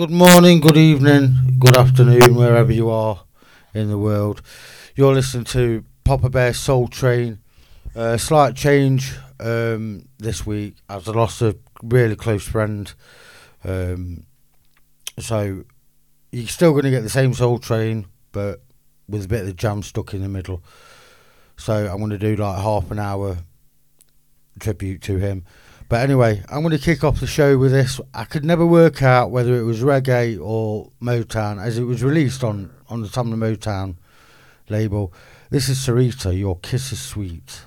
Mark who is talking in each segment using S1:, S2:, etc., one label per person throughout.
S1: good morning, good evening, good afternoon, wherever you are in the world. You're listening to Papa Bear Soul Train. Uh, slight change um, this week as I lost a really close friend. Um, so you're still going to get the same Soul Train, but with a bit of the jam stuck in the middle. So I'm going to do like half an hour tribute to him. But anyway, I'm going to kick off the show with this. I could never work out whether it was reggae or Motown, as it was released on, on the Tamla Motown label. This is Syreeta, Your Kiss is Sweet.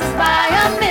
S2: By a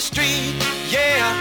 S3: street. Yeah.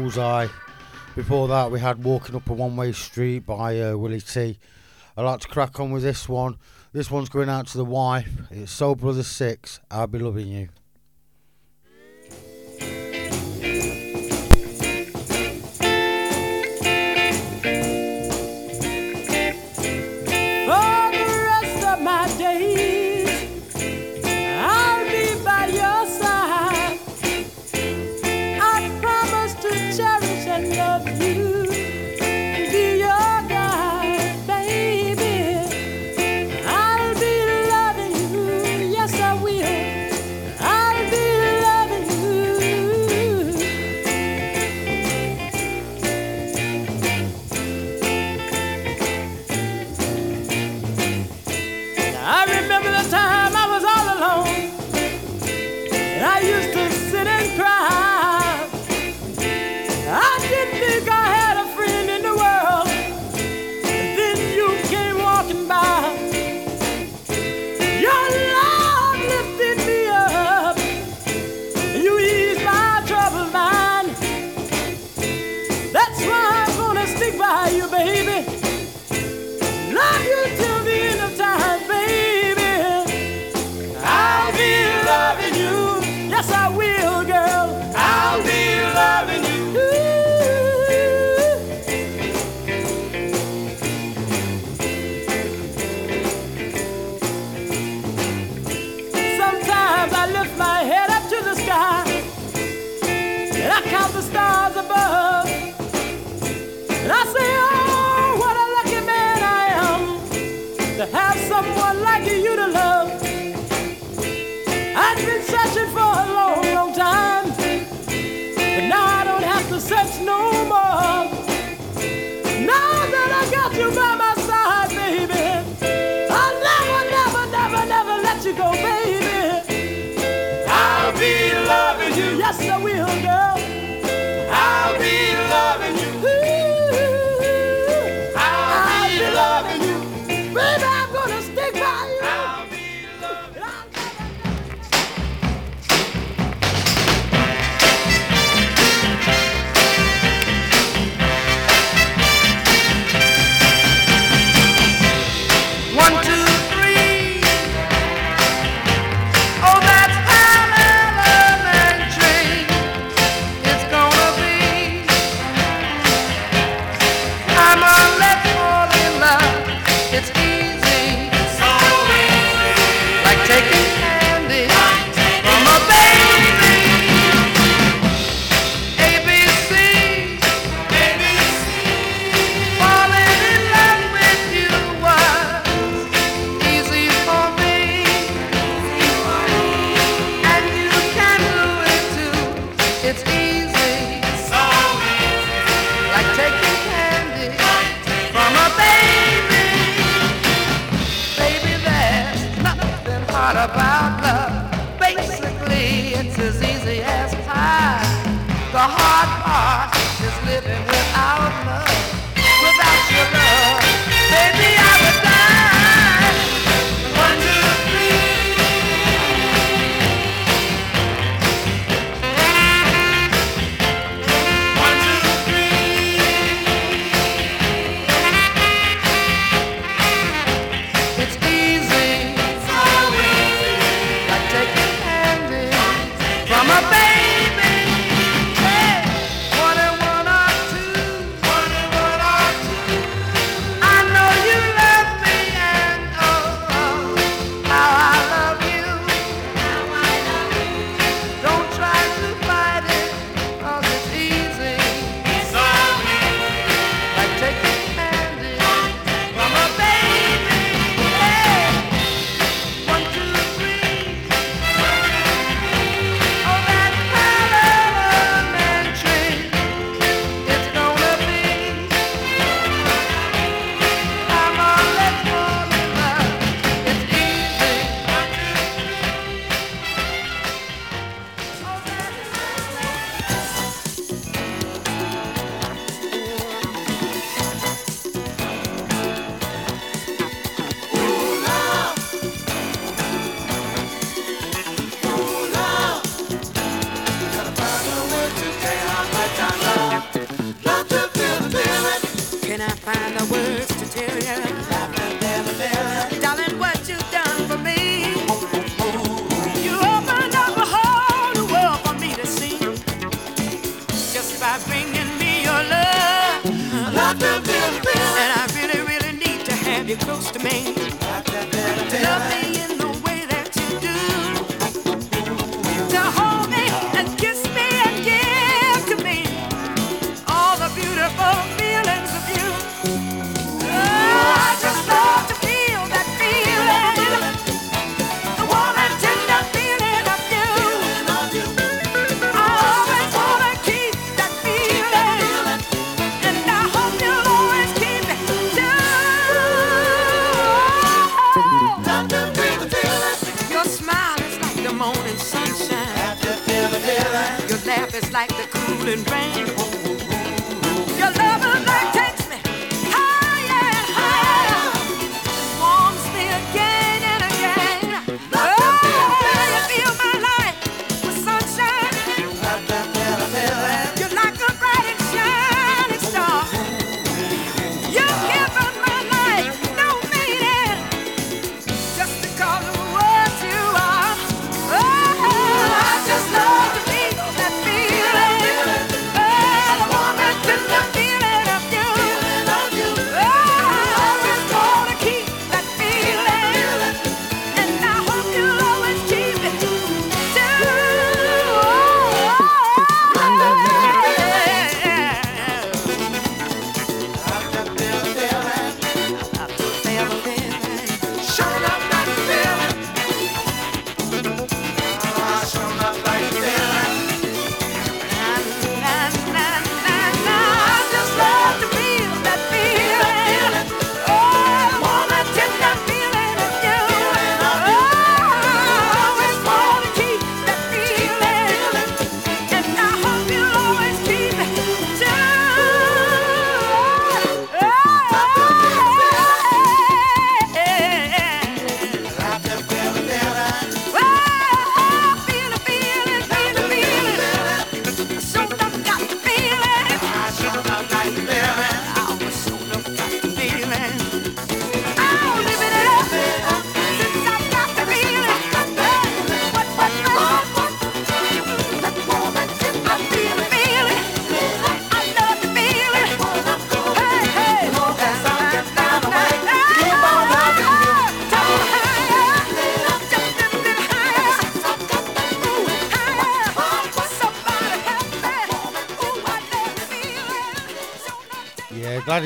S4: Bullseye. Before that, we had Walking Up a One Way Street by uh, Willie Tee I'd like to crack on with this one. This one's going out to the wife. It's Soul Brother 6. I'll be loving you.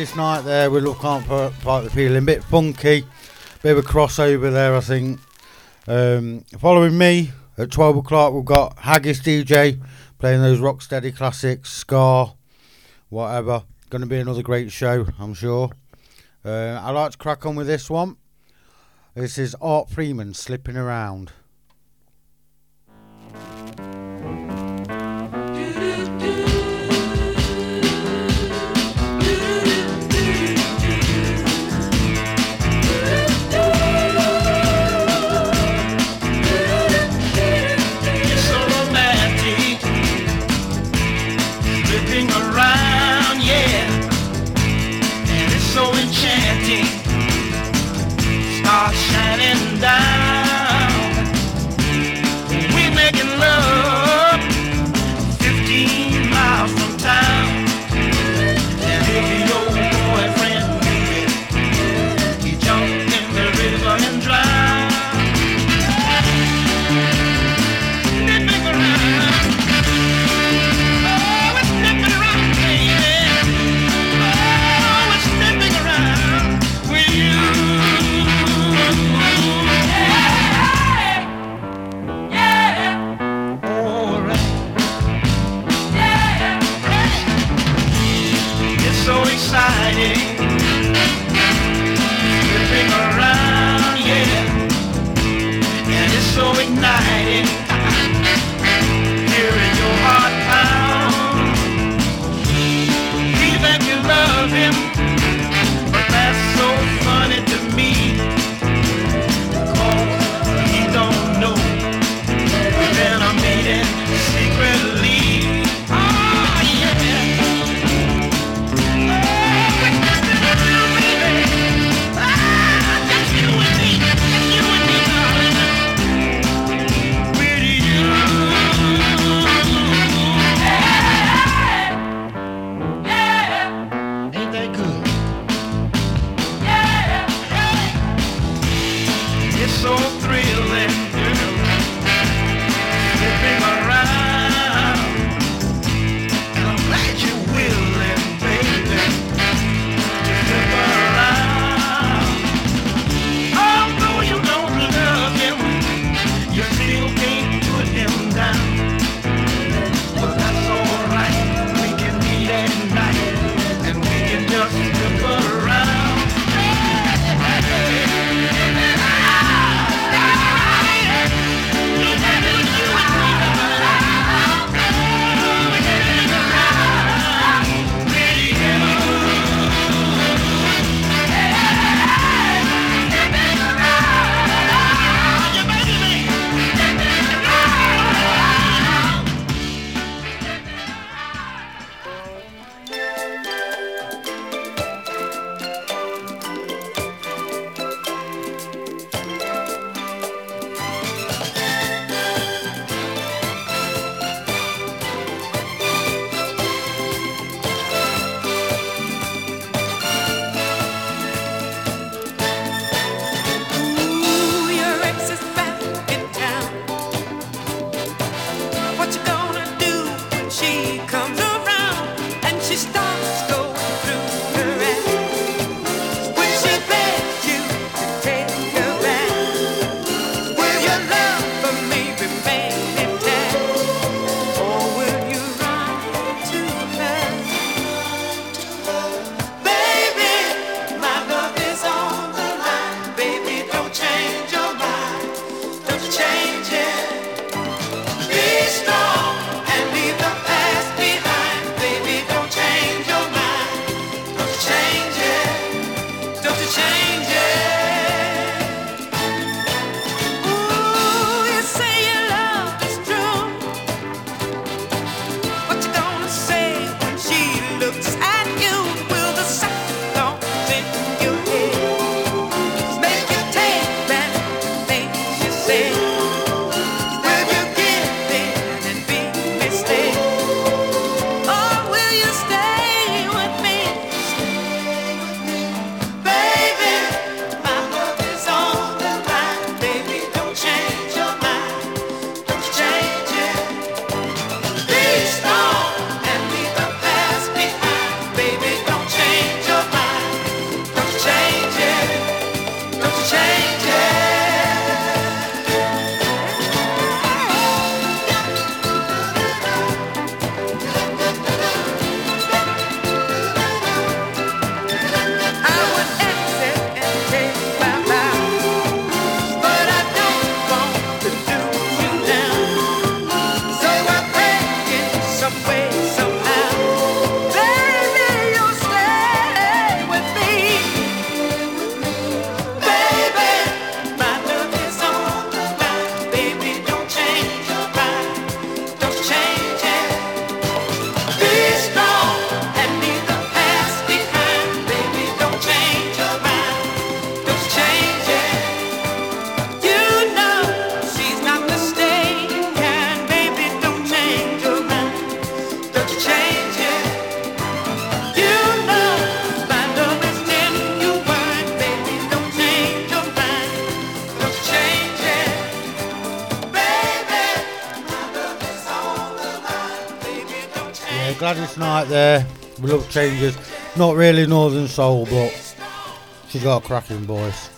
S5: this night there with Look Can't Fight the Feeling. Bit funky, bit of a crossover there, I think. Um, following me at 12 o'clock, we've got Haggis DJ playing those Rocksteady classics, Ska, whatever. Going to be another great show, I'm sure. Uh, I like to crack on with this one. This is Art Freeman slipping around.
S1: Changes. Not really Northern Soul, but she's got a cracking voice.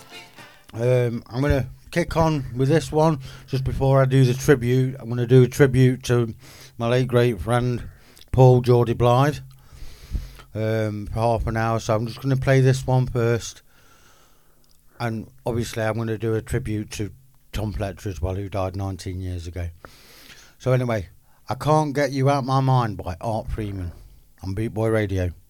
S1: Um, I'm going to kick on with this one just before I do the tribute. I'm going to do a tribute to my late great friend Paul Geordie Blythe um, for half an hour. So I'm just going to play this one first. And obviously, I'm going to do a tribute to Tom Fletcher as well, who died 19 years ago. So, anyway, I Can't Get You Out My Mind by Art Freeman on Bootboy Radio.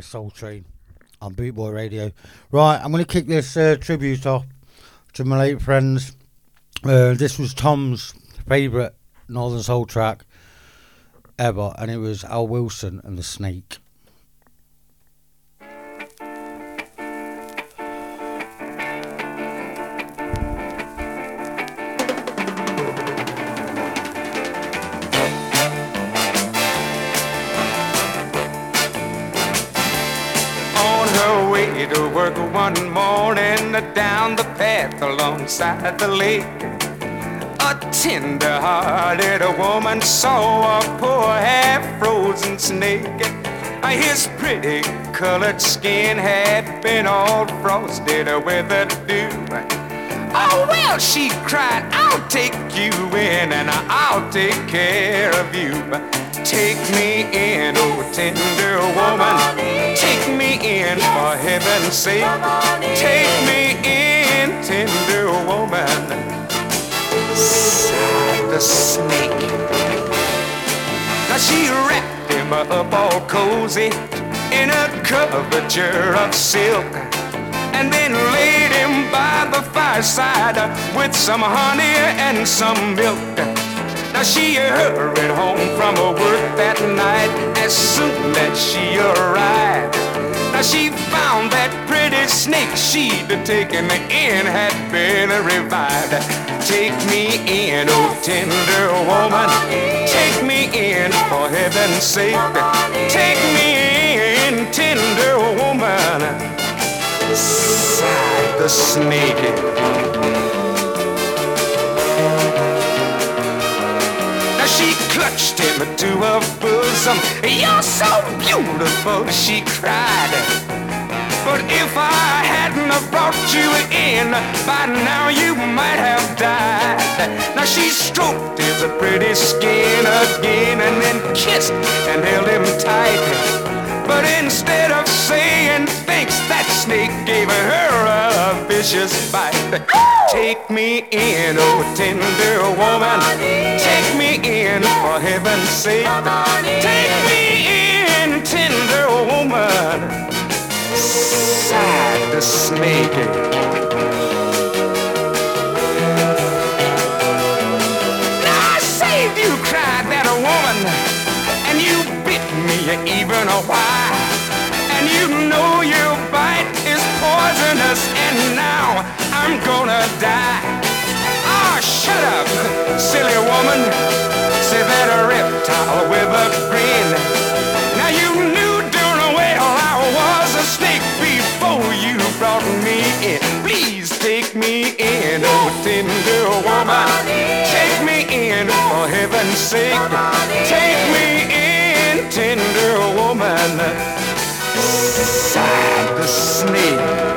S6: Soul Train on
S1: Bootboy Radio. Right, I'm going to kick this uh, tribute off to my late friends. Uh, this was Tom's favourite Northern Soul track ever, and it was Al Wilson and the Snake.
S7: One morning down the path alongside the lake. A tender-hearted woman saw a poor half-frozen snake. His pretty colored skin had been all frosted with the dew. Oh well, she cried, I'll take you in and I'll take care of you. Take me in, oh tender woman. Take me in for heaven's sake. Take me in, tender woman. Sighed the snake. Now she wrapped him up all cozy in a coverture of silk and then laid him by the fireside with some honey and some milk. Now she hurried home from her work that night as soon as she arrived. She found that pretty snake she'd taken in had been revived. Take me in, oh tender woman. Take me in for heaven's sake. Take me in, tender woman sighed the snake. Clutched him to her bosom. You're so beautiful, she cried. But if I hadn't brought you in, by now you might have died. Now she stroked his pretty skin again and then kissed and held him tight. But instead of saying thanks, that snake gave her a vicious bite. Take me in, oh tender woman. Take me in for heaven's sake. Take me in, tender woman. Sighed the snake. Now I saved you, cried that a woman, and you bit me even a while. I'm gonna die. Ah, shut up, silly woman, say that a reptile with a grin. Now you knew darn well I was a snake before you brought me in. Please take me in, oh tender woman. Take me in for heaven's sake. Take me in, tender woman. Sighed the snake.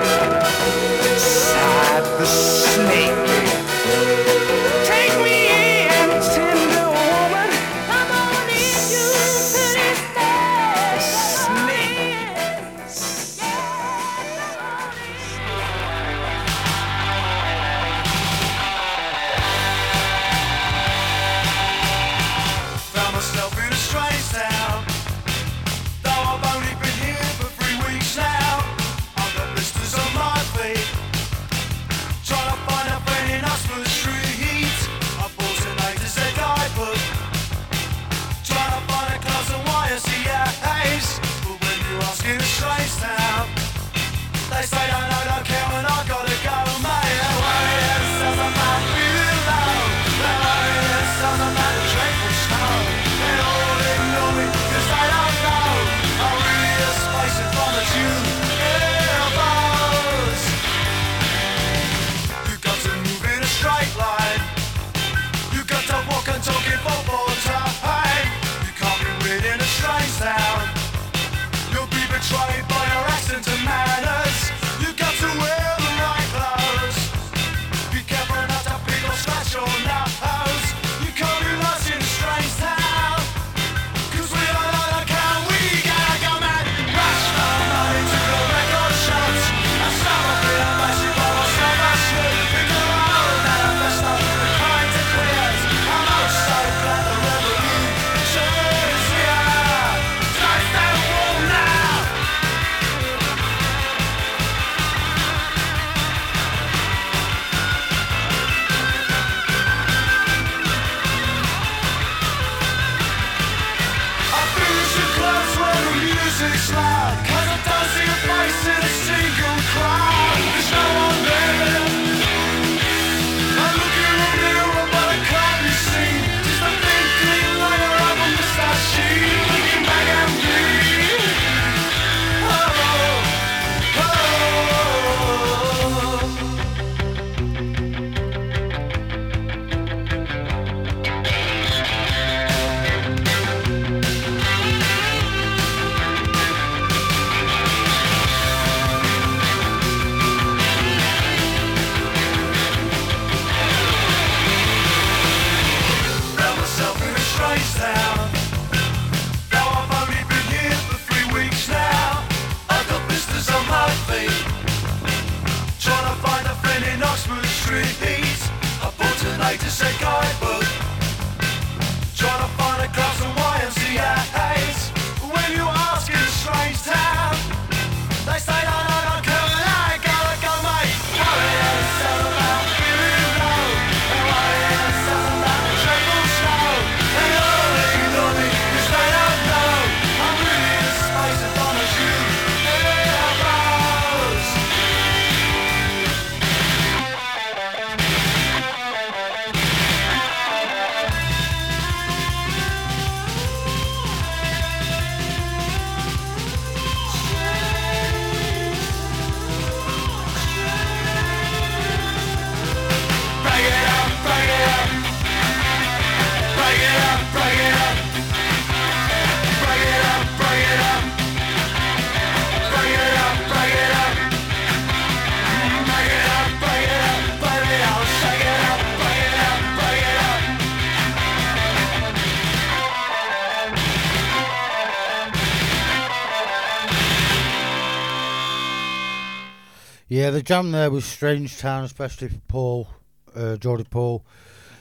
S1: Yeah, the jam there was Strange Town, especially for Paul, uh, Geordie Paul.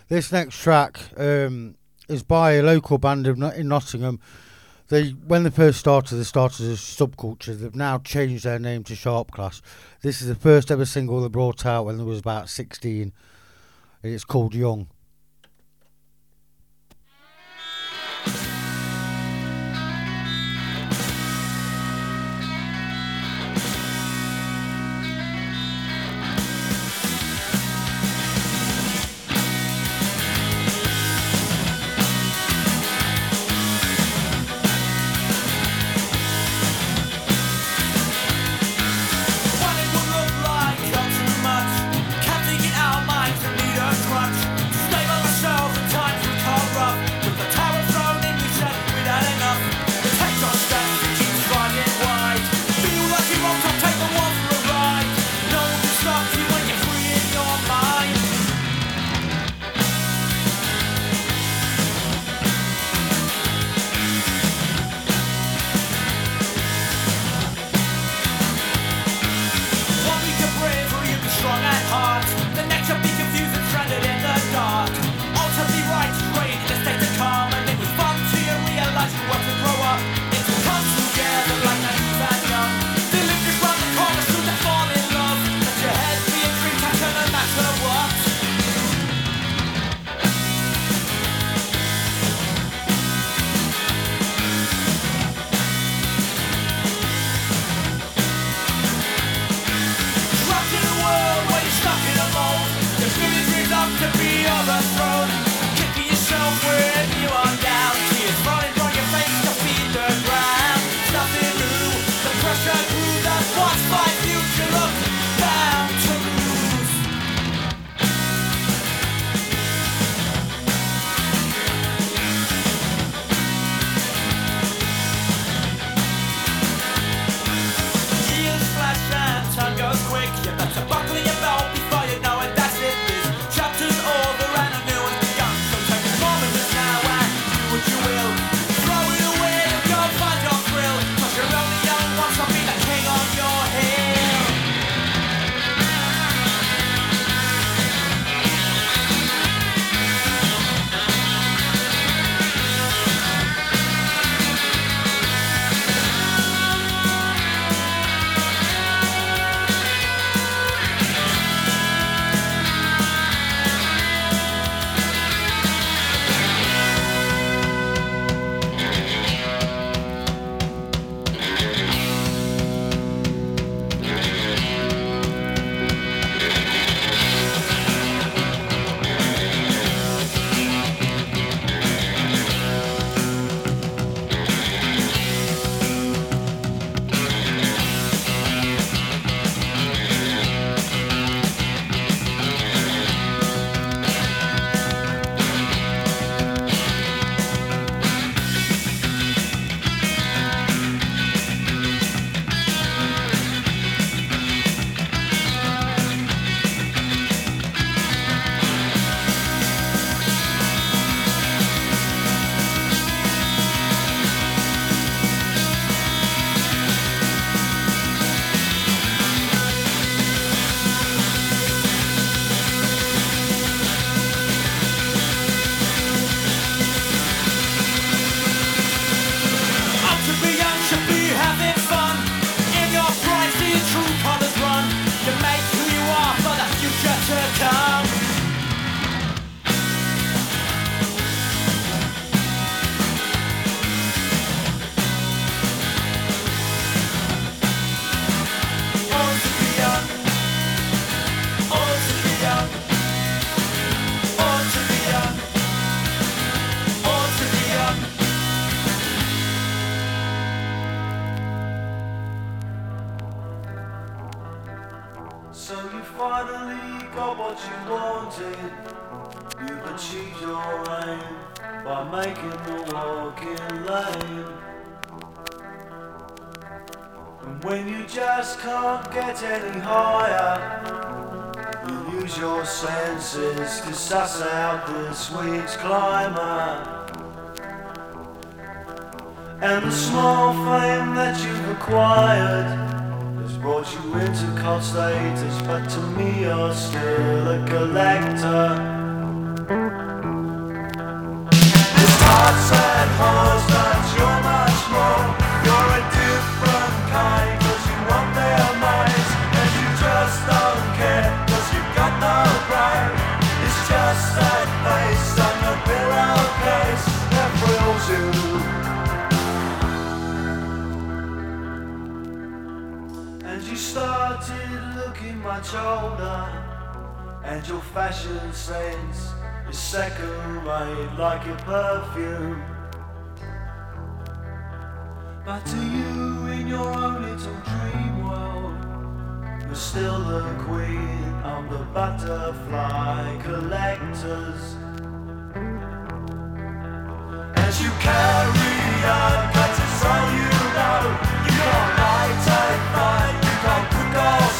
S1: This next track um, is by a local band in Nottingham. They, when they first started, they started as Subculture. They've now changed their name to Sharp Class. This is the first ever single they brought out when they was about 16. And it's called Young.
S8: sailing higher. Use your senses to suss out this week's climber. And the small fame that you've acquired has brought you into cult status, but to me you're still a collector. This hearts and horrors. started looking much older, and your fashion sense is second rate like your perfume. But to you, in your own little dream world, you're still the queen of the butterfly collectors. As you carry on.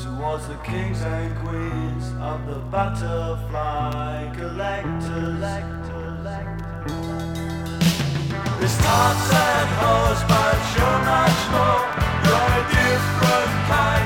S8: towards the kings and queens of the butterfly collectors. There's tops and hoes, but you're much more. You're a different kind.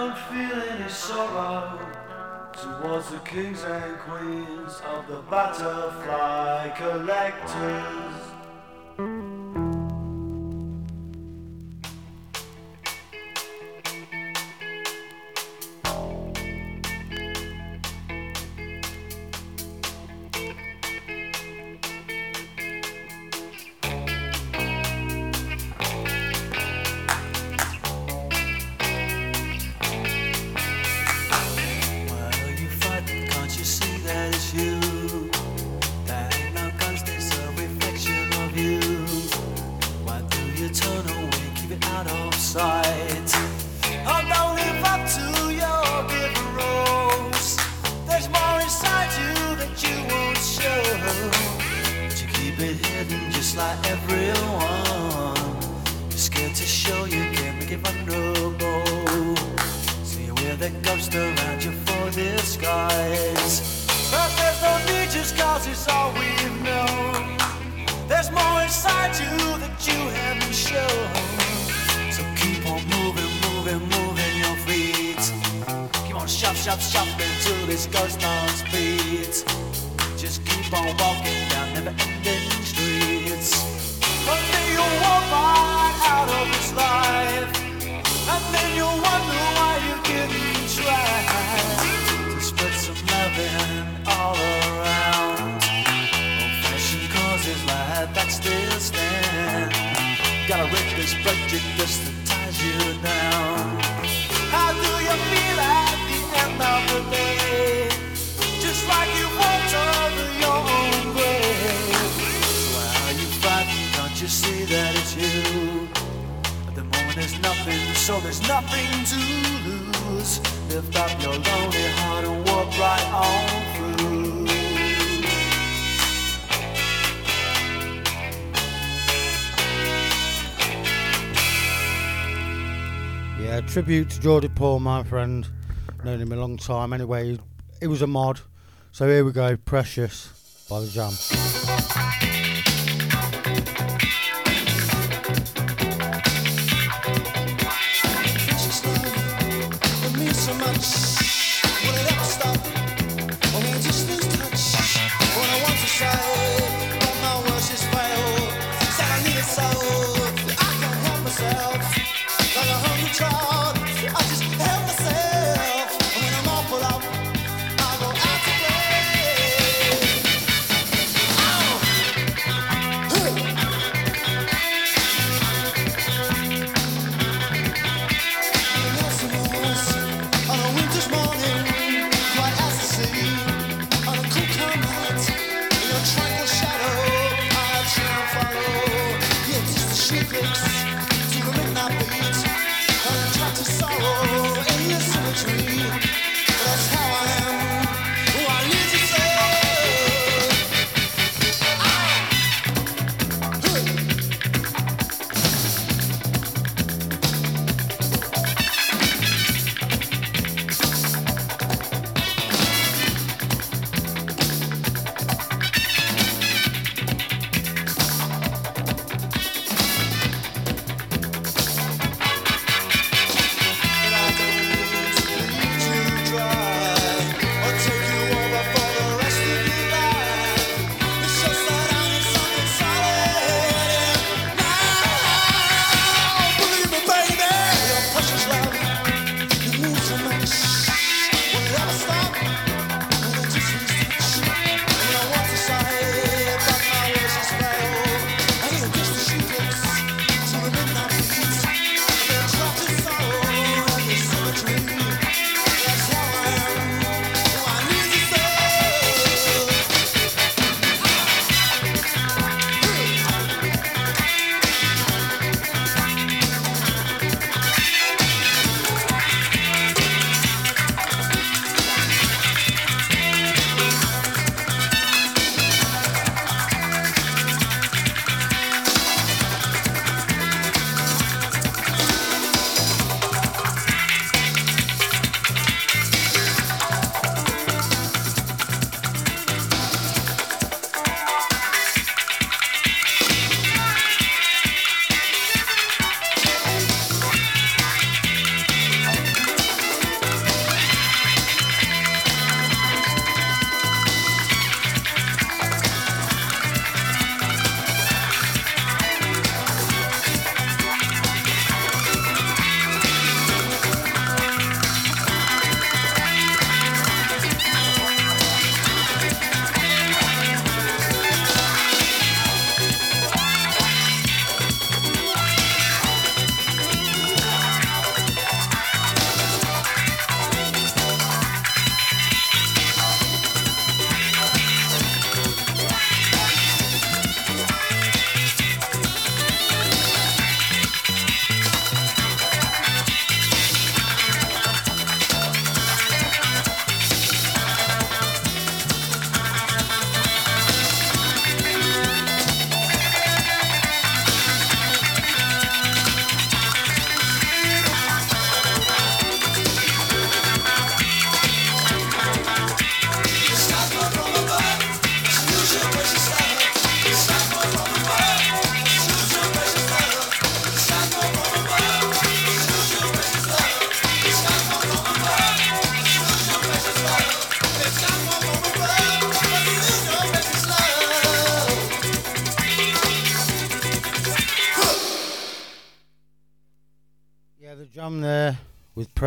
S8: don't feel any sorrow towards the kings and queens of the butterfly collectors.
S9: Tribute to Geordie Paul, my friend. Known him a long time. Anyway, he was a mod. So here we go, Precious by the Jam.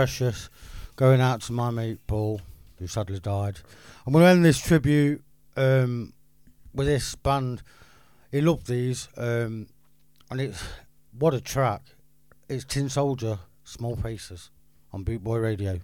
S1: Precious
S9: going out to my mate Paul, who sadly died. I'm going to end this tribute um, with this band. He loved these, um, and it's what a track! It's Tin Soldier, Small Faces on Boot Boy Radio.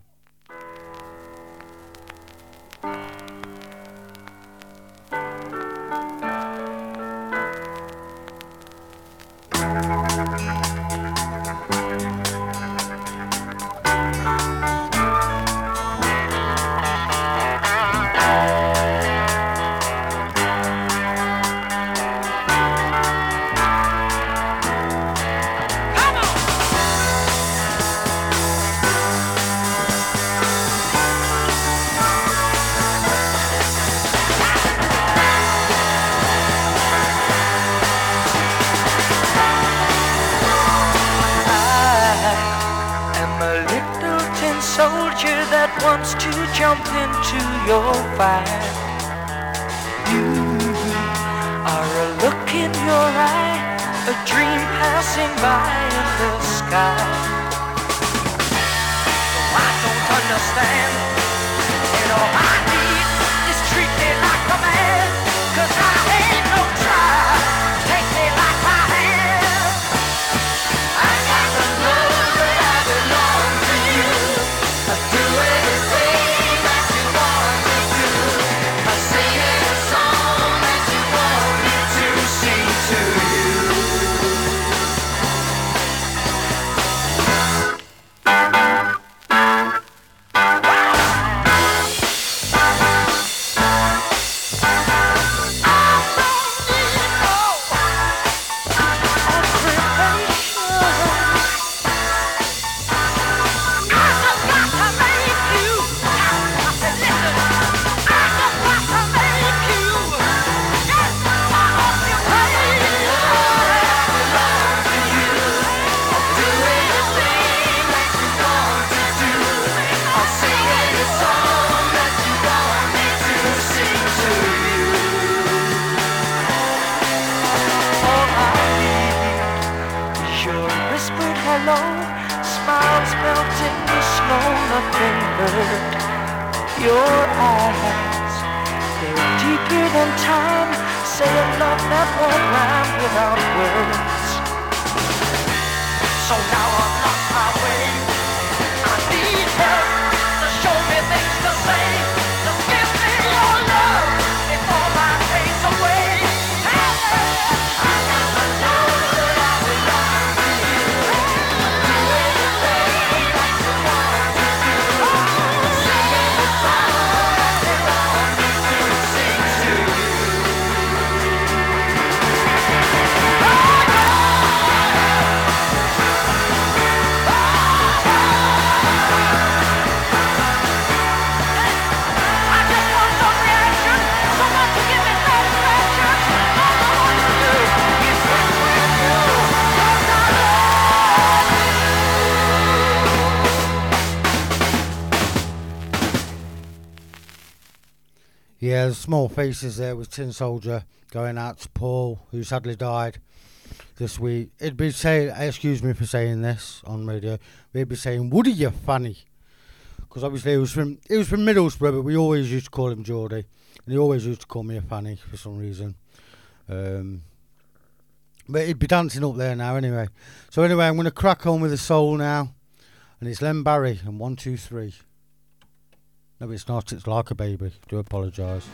S10: Creature that wants to jump into your fire. You are a look in your eye, a dream passing by in the sky. So I don't understand. You know, I need is treat like a man, 'cause I
S1: small faces there with Tin Soldier going out to Paul, who sadly died this week. It'd be saying, excuse me for saying this on radio, they'd be saying, Woody, you funny. Because obviously he was from he was from Middlesbrough, but we always used to call him Geordie, and he always used to call me a fanny for some reason. Um, but he'd be dancing up there now anyway. So anyway, I'm going to crack on with the soul now, and it's Len Barry and one two three. No, it's not. It's like a baby. Do apologise.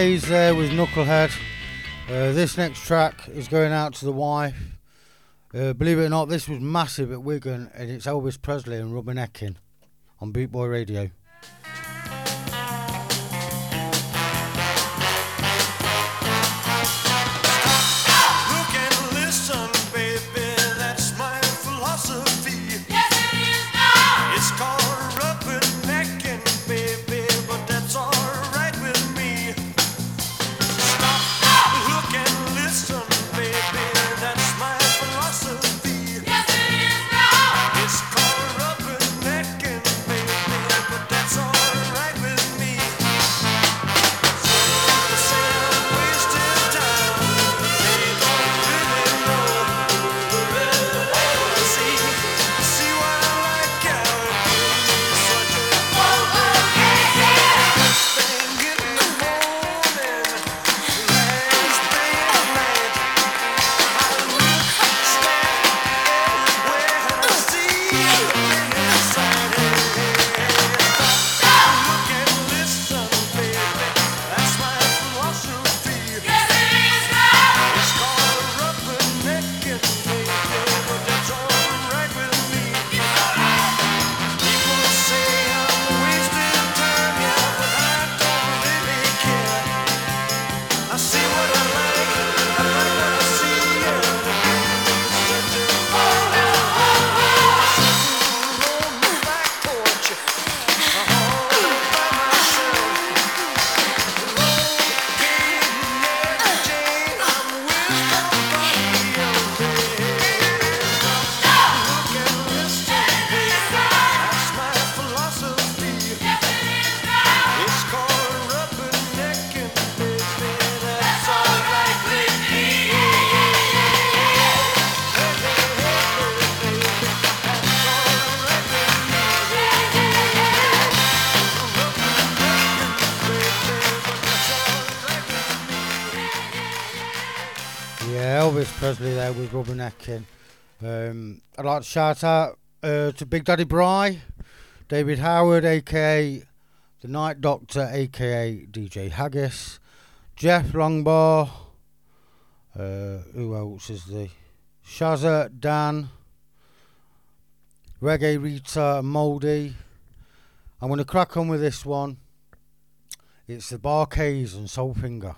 S1: Bar-Kays there with Knucklehead. Uh, this next track is going out to the wife. Uh, believe it or not, this was massive at Wigan, and it's Elvis Presley and Rubbernecking on Boot Boy Radio. Um, I'd like to shout out uh, to Big Daddy Bry, David Howard, aka The Night Doctor, aka DJ Haggis, Jeff Longbar, uh, who else is the Shazza, Dan, Reggae Rita, and Mouldy. I'm going to crack on with this one. It's the Bar-Kays and Soulfinger.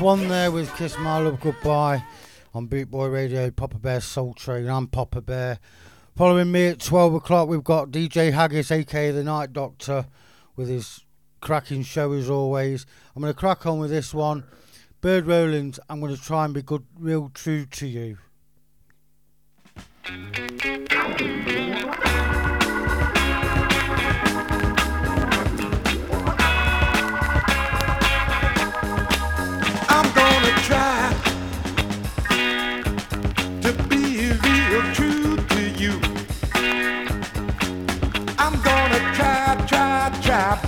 S7: One there with Kiss My Love Goodbye on Boot Boy Radio, Papa Bear Soul Train. I'm Papa Bear. Following me at 12 o'clock, we've got DJ Haggis, aka The Night Doctor, with his cracking show as always. I'm going to crack on with this one. Bird Rollins, I'm going to try and be good, real true to you.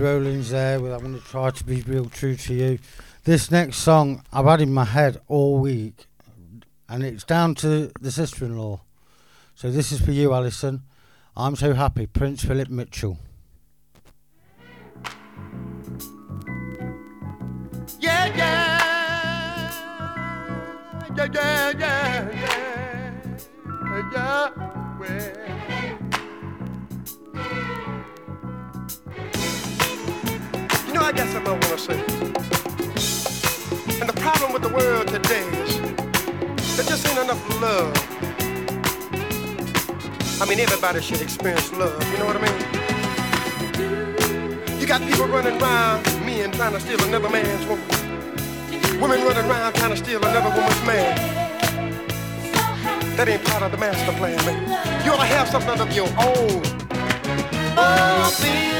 S1: Rowlings there with I Want to Try to Be Real True to You. This next song I've had in my head all week and it's down to the sister in law. So this is for you, Alison. I'm so happy, Prince Phillip Mitchell.
S11: I got something I want to say. And the problem with the world today is there just ain't enough love. I mean, everybody should experience love. You know what I mean? You got people running around, men trying to steal another man's woman. Women running around trying to steal another woman's man. That ain't part of the master plan, man. You ought to have something of your own. Oh,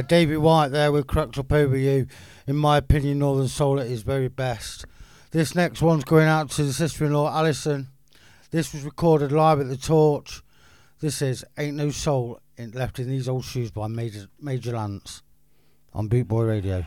S11: Yeah,
S1: Danny White there with Cracked Up Over You. In my opinion, Northern Soul at his very best. This next one's going out to the sister in law, Alison. This was recorded live at the Torch. This is Ain't No Soul in, Left in These Old Shoes by Major, Major Lance on Boot Boy Radio.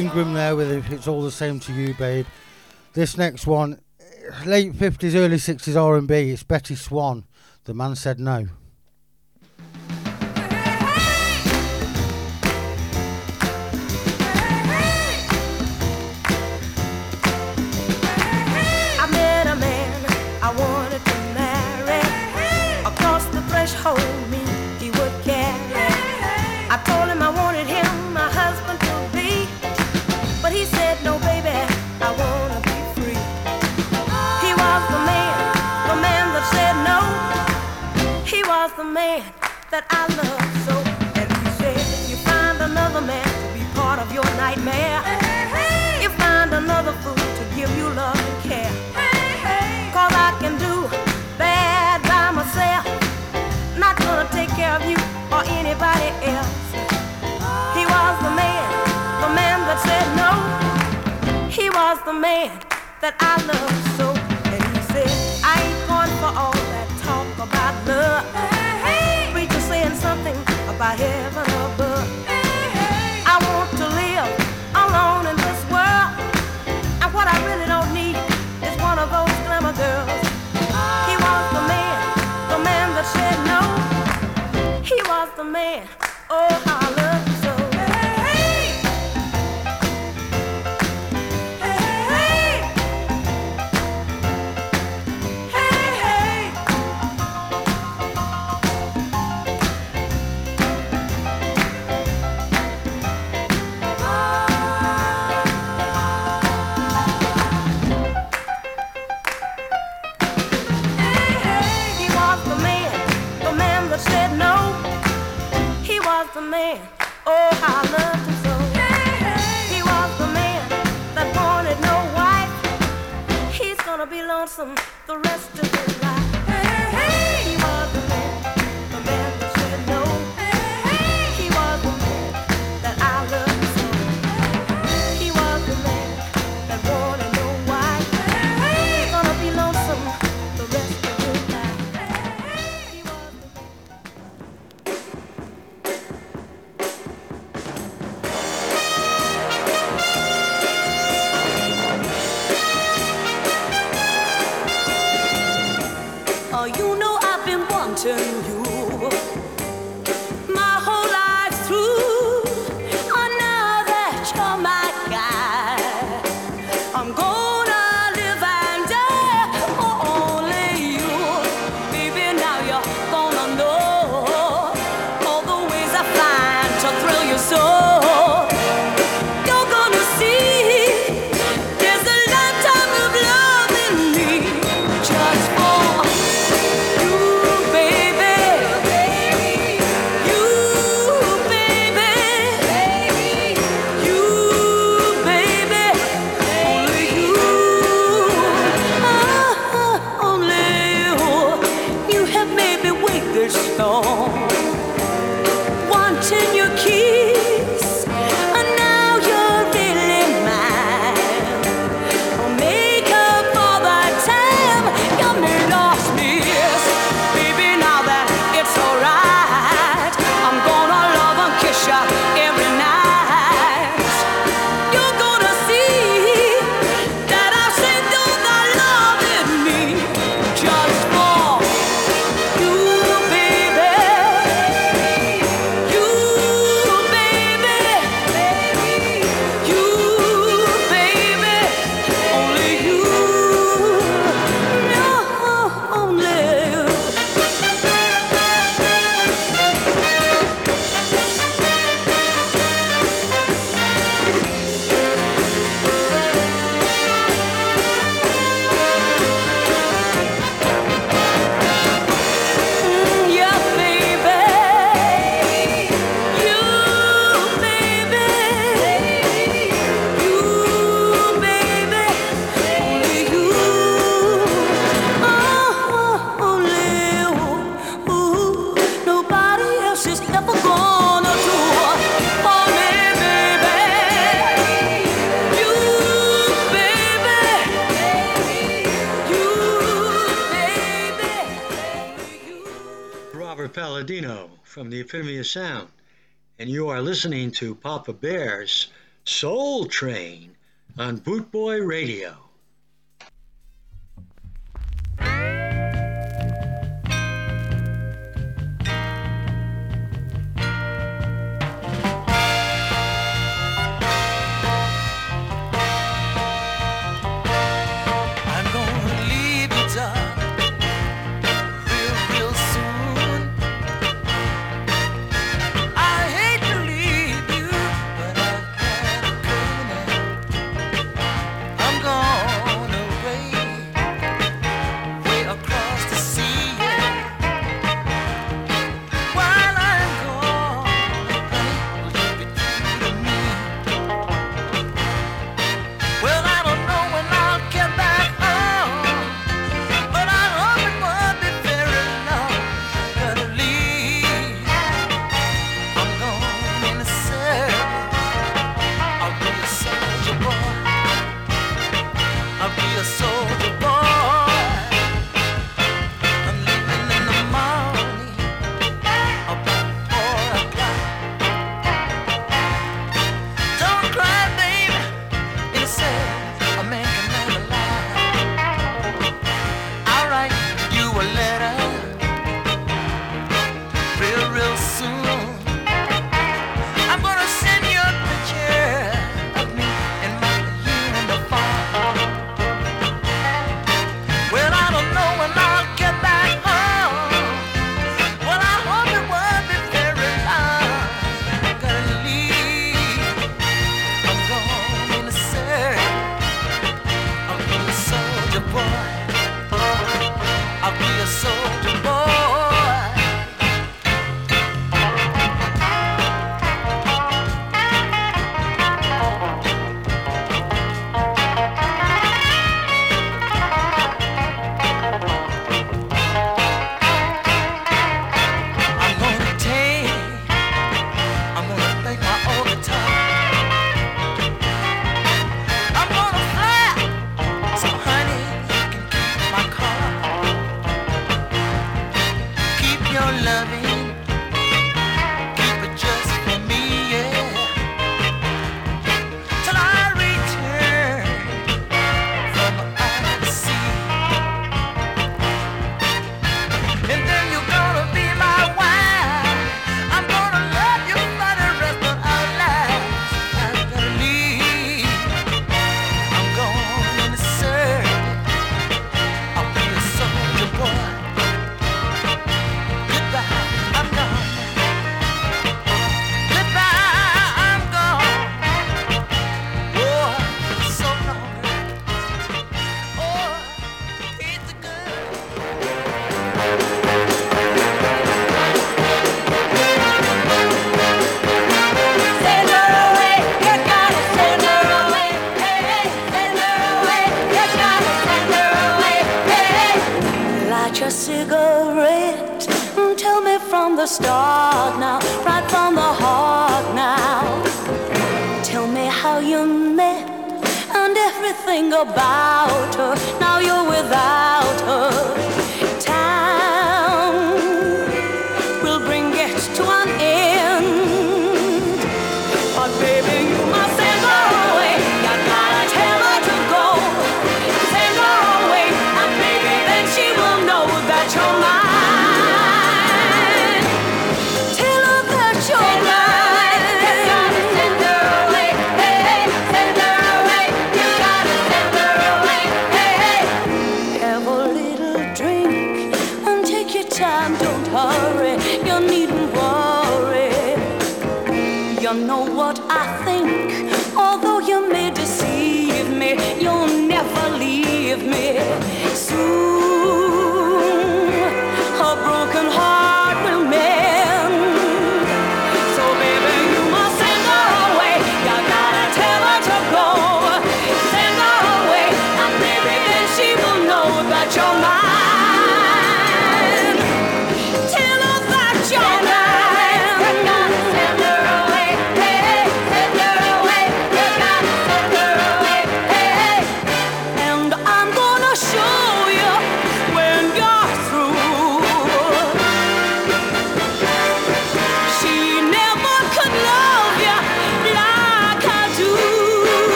S1: Ingram there with It's All the Same to You, Babe. This next one, late 50s, early 60s R&B, it's Betty Swann. The man said no.
S12: man that I love so. And you said you find another man to be part of your nightmare. Hey, hey. You find another fool to give you love and care. Hey, Cause I can do bad by myself. Not gonna take care of you or anybody else. He was the man, the man that said no. He was the man that I love so.
S2: awesome. Sound, and you are listening to Papa Bear's Soul Train on Boot Boy Radio.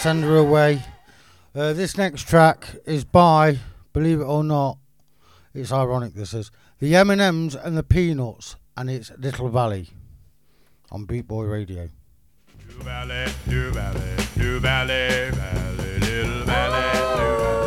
S13: send her away.
S1: Uh, this next track is by, believe it or not, it's ironic this is, the M&Ms and the Peanuts, and it's Little Valley on Boot Boy Radio.
S14: Valley, Valley, Valley, Valley, Little Valley, Valley.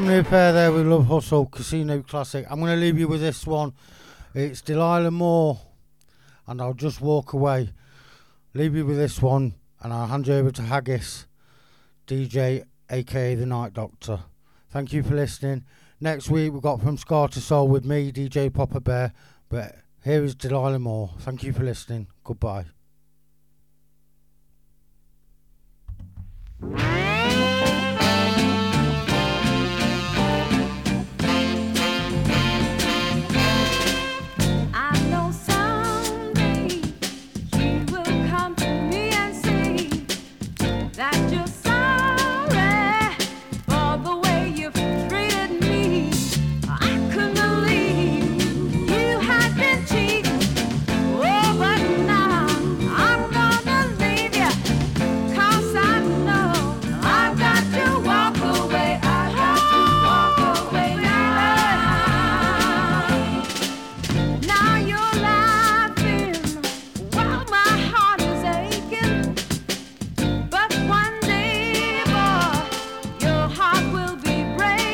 S1: Family affair there with Love Hustle Casino Classic. I'm going to leave you with this one. It's Delilah Moore, and I'll just walk away. Leave you with this one, and I'll hand you over to Haggis, DJ, aka the Night Doctor. Thank you for listening. Next week we've got From Ska to Soul with me, DJ Papa Bear. But here is Delilah Moore. Thank you for listening. Goodbye.